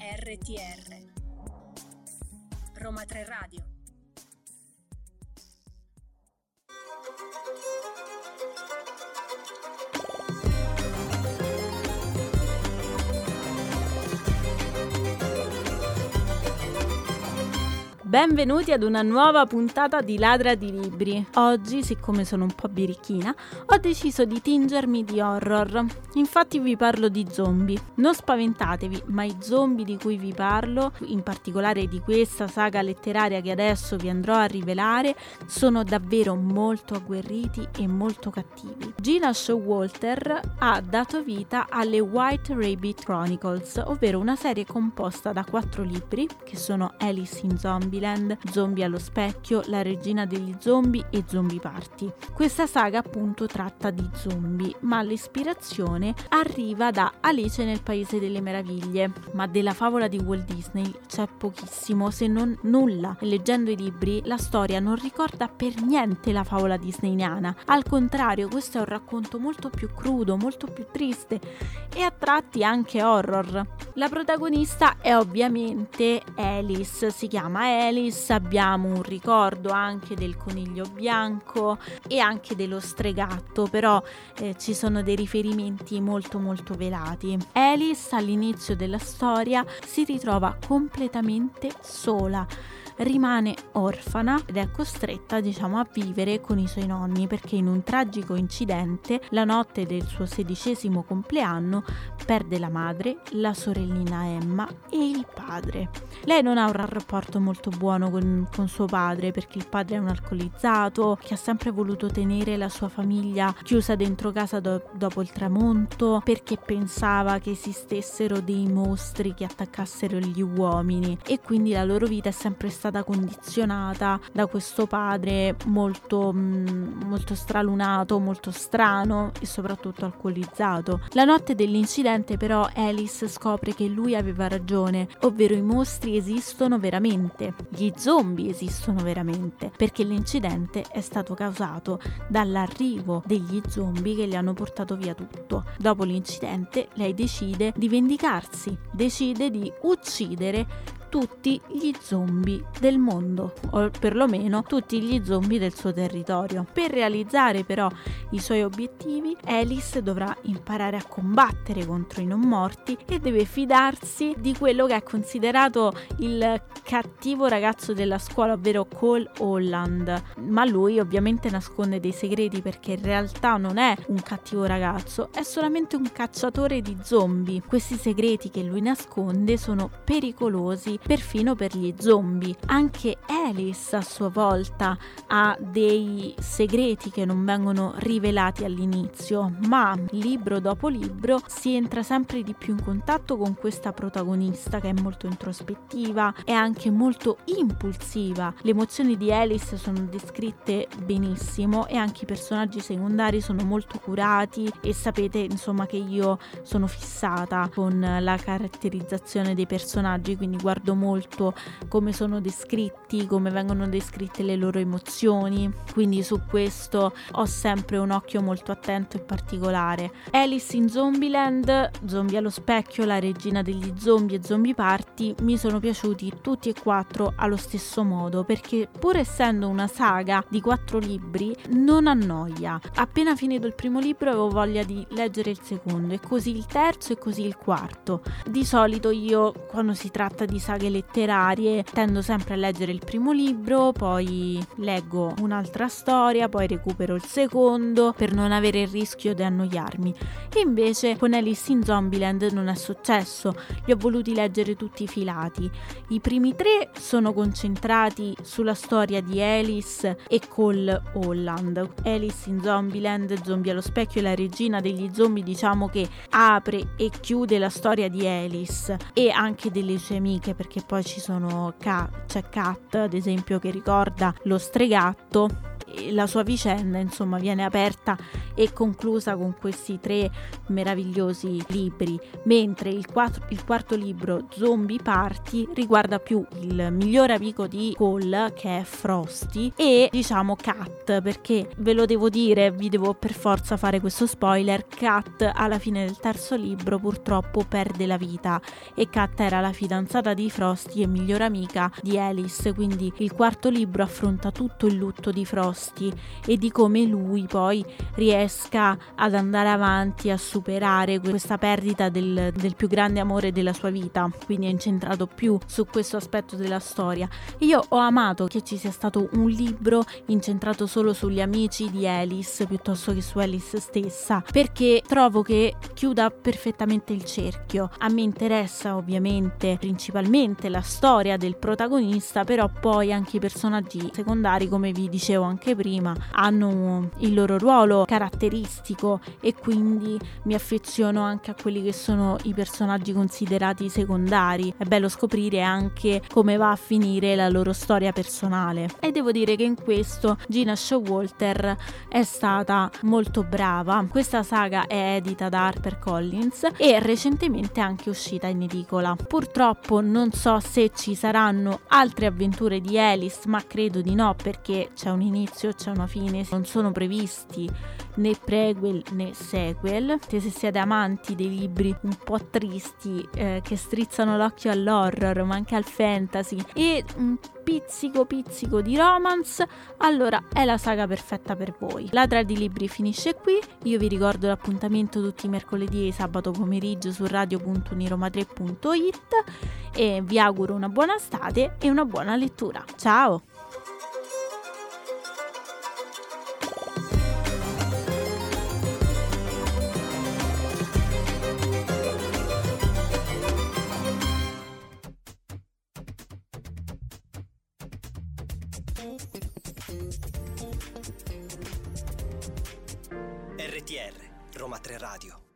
RTR Roma 3 Radio Benvenuti ad una nuova puntata di Ladra di Libri. Oggi, siccome sono un po' birichina, ho deciso di tingermi di horror. Infatti vi parlo di zombie. Non spaventatevi, ma i zombie di cui vi parlo, in particolare di questa saga letteraria che adesso vi andrò a rivelare, sono davvero molto agguerriti e molto cattivi. Gina Showalter ha dato vita alle White Rabbit Chronicles, ovvero una serie composta da quattro libri, che sono Alice in Zombie Zombieland, Zombie allo specchio, La regina degli zombie e Zombie Party. Questa saga appunto tratta di zombie, ma l'ispirazione arriva da Alice nel Paese delle Meraviglie, ma della favola di Walt Disney c'è pochissimo, se non nulla. Leggendo i libri la storia non ricorda per niente la favola disneyana, al contrario questo è un racconto molto più crudo, molto più triste e a tratti anche horror. La protagonista è ovviamente Alice, si chiama Alice abbiamo un ricordo anche del coniglio bianco e anche dello stregatto, però eh, ci sono dei riferimenti molto molto velati. Alice all'inizio della storia si ritrova completamente sola rimane orfana ed è costretta diciamo a vivere con i suoi nonni perché in un tragico incidente la notte del suo sedicesimo compleanno perde la madre, la sorellina Emma e il padre. Lei non ha un rapporto molto buono con, con suo padre perché il padre è un alcolizzato che ha sempre voluto tenere la sua famiglia chiusa dentro casa do- dopo il tramonto perché pensava che esistessero dei mostri che attaccassero gli uomini e quindi la loro vita è sempre stata stata condizionata da questo padre molto, mm, molto stralunato, molto strano e soprattutto alcolizzato. La notte dell'incidente però Alice scopre che lui aveva ragione, ovvero i mostri esistono veramente, gli zombie esistono veramente, perché l'incidente è stato causato dall'arrivo degli zombie che gli hanno portato via tutto. Dopo l'incidente lei decide di vendicarsi, decide di uccidere tutti gli zombie del mondo, o perlomeno tutti gli zombie del suo territorio. Per realizzare però i suoi obiettivi, Alice dovrà imparare a combattere contro i non morti e deve fidarsi di quello che è considerato il cattivo ragazzo della scuola, ovvero Cole Holland. Ma lui ovviamente nasconde dei segreti perché in realtà non è un cattivo ragazzo, è solamente un cacciatore di zombie. Questi segreti che lui nasconde sono pericolosi perfino per gli zombie. Anche Alice a sua volta ha dei segreti che non vengono rivelati all'inizio, ma libro dopo libro si entra sempre di più in contatto con questa protagonista che è molto introspettiva e anche molto impulsiva. Le emozioni di Alice sono descritte benissimo e anche i personaggi secondari sono molto curati e sapete insomma che io sono fissata con la caratterizzazione dei personaggi, quindi guardo ricordo molto come sono descritti, come vengono descritte le loro emozioni, quindi su questo ho sempre un occhio molto attento e particolare. Alice in Zombieland, Zombie allo specchio, la regina degli zombie e Zombie Party mi sono piaciuti tutti e quattro allo stesso modo perché pur essendo una saga di quattro libri non annoia. Appena finito il primo libro avevo voglia di leggere il secondo e così il terzo e così il quarto. Di solito io quando si tratta di saghe saghe letterarie tendo sempre a leggere il primo libro, poi leggo un'altra storia, poi recupero il secondo per non avere il rischio di annoiarmi. E invece con Alice in Zombieland non è successo, li ho voluti leggere tutti filati. I primi tre sono concentrati sulla storia di Alice e Cole Holland. Alice in Zombieland, Zombie allo specchio e la regina degli zombie diciamo che apre e chiude la storia di Alice e anche delle sue amiche perché poi ci sono Kat, c'è Kat ad esempio che ricorda lo stregatto la sua vicenda insomma viene aperta e conclusa con questi tre meravigliosi libri, mentre il, quattro, il quarto libro Zombie Party riguarda più il migliore amico di Cole che è Frosty e diciamo Kat perché ve lo devo dire, vi devo per forza fare questo spoiler, Kat alla fine del terzo libro purtroppo perde la vita e Kat era la fidanzata di Frosty e migliore amica di Alice, quindi il quarto libro affronta tutto il lutto di Frosty e di come lui poi riesca ad andare avanti a superare questa perdita del, del più grande amore della sua vita, quindi è incentrato più su questo aspetto della storia. Io ho amato che ci sia stato un libro incentrato solo sugli amici di Alice piuttosto che su Alice stessa, perché trovo che chiuda perfettamente il cerchio. A me interessa ovviamente principalmente la storia del protagonista, però poi anche i personaggi secondari, come vi dicevo anche prima, hanno il loro ruolo caratteristico e quindi mi affeziono anche a quelli che sono i personaggi considerati secondari. È bello scoprire anche come va a finire la loro storia personale. E devo dire che in questo Gina Showalter è stata molto brava. Questa saga è edita da HarperCollins e recentemente è anche uscita in edicola. Purtroppo non so se ci saranno altre avventure di Alice, ma credo di no perché c'è un inizio, c'è una fine, non sono previsti né prequel né sequel. Se siete amanti dei libri un po' tristi eh, che strizzano l'occhio all'horror, ma anche al fantasy e un pizzico pizzico di romance, allora è la saga perfetta per voi. Ladra di libri finisce qui, io vi ricordo l'appuntamento tutti i mercoledì e sabato pomeriggio su radio.uniroma3.it e vi auguro una buona estate e una buona lettura. Ciao! RTR Roma 3 Radio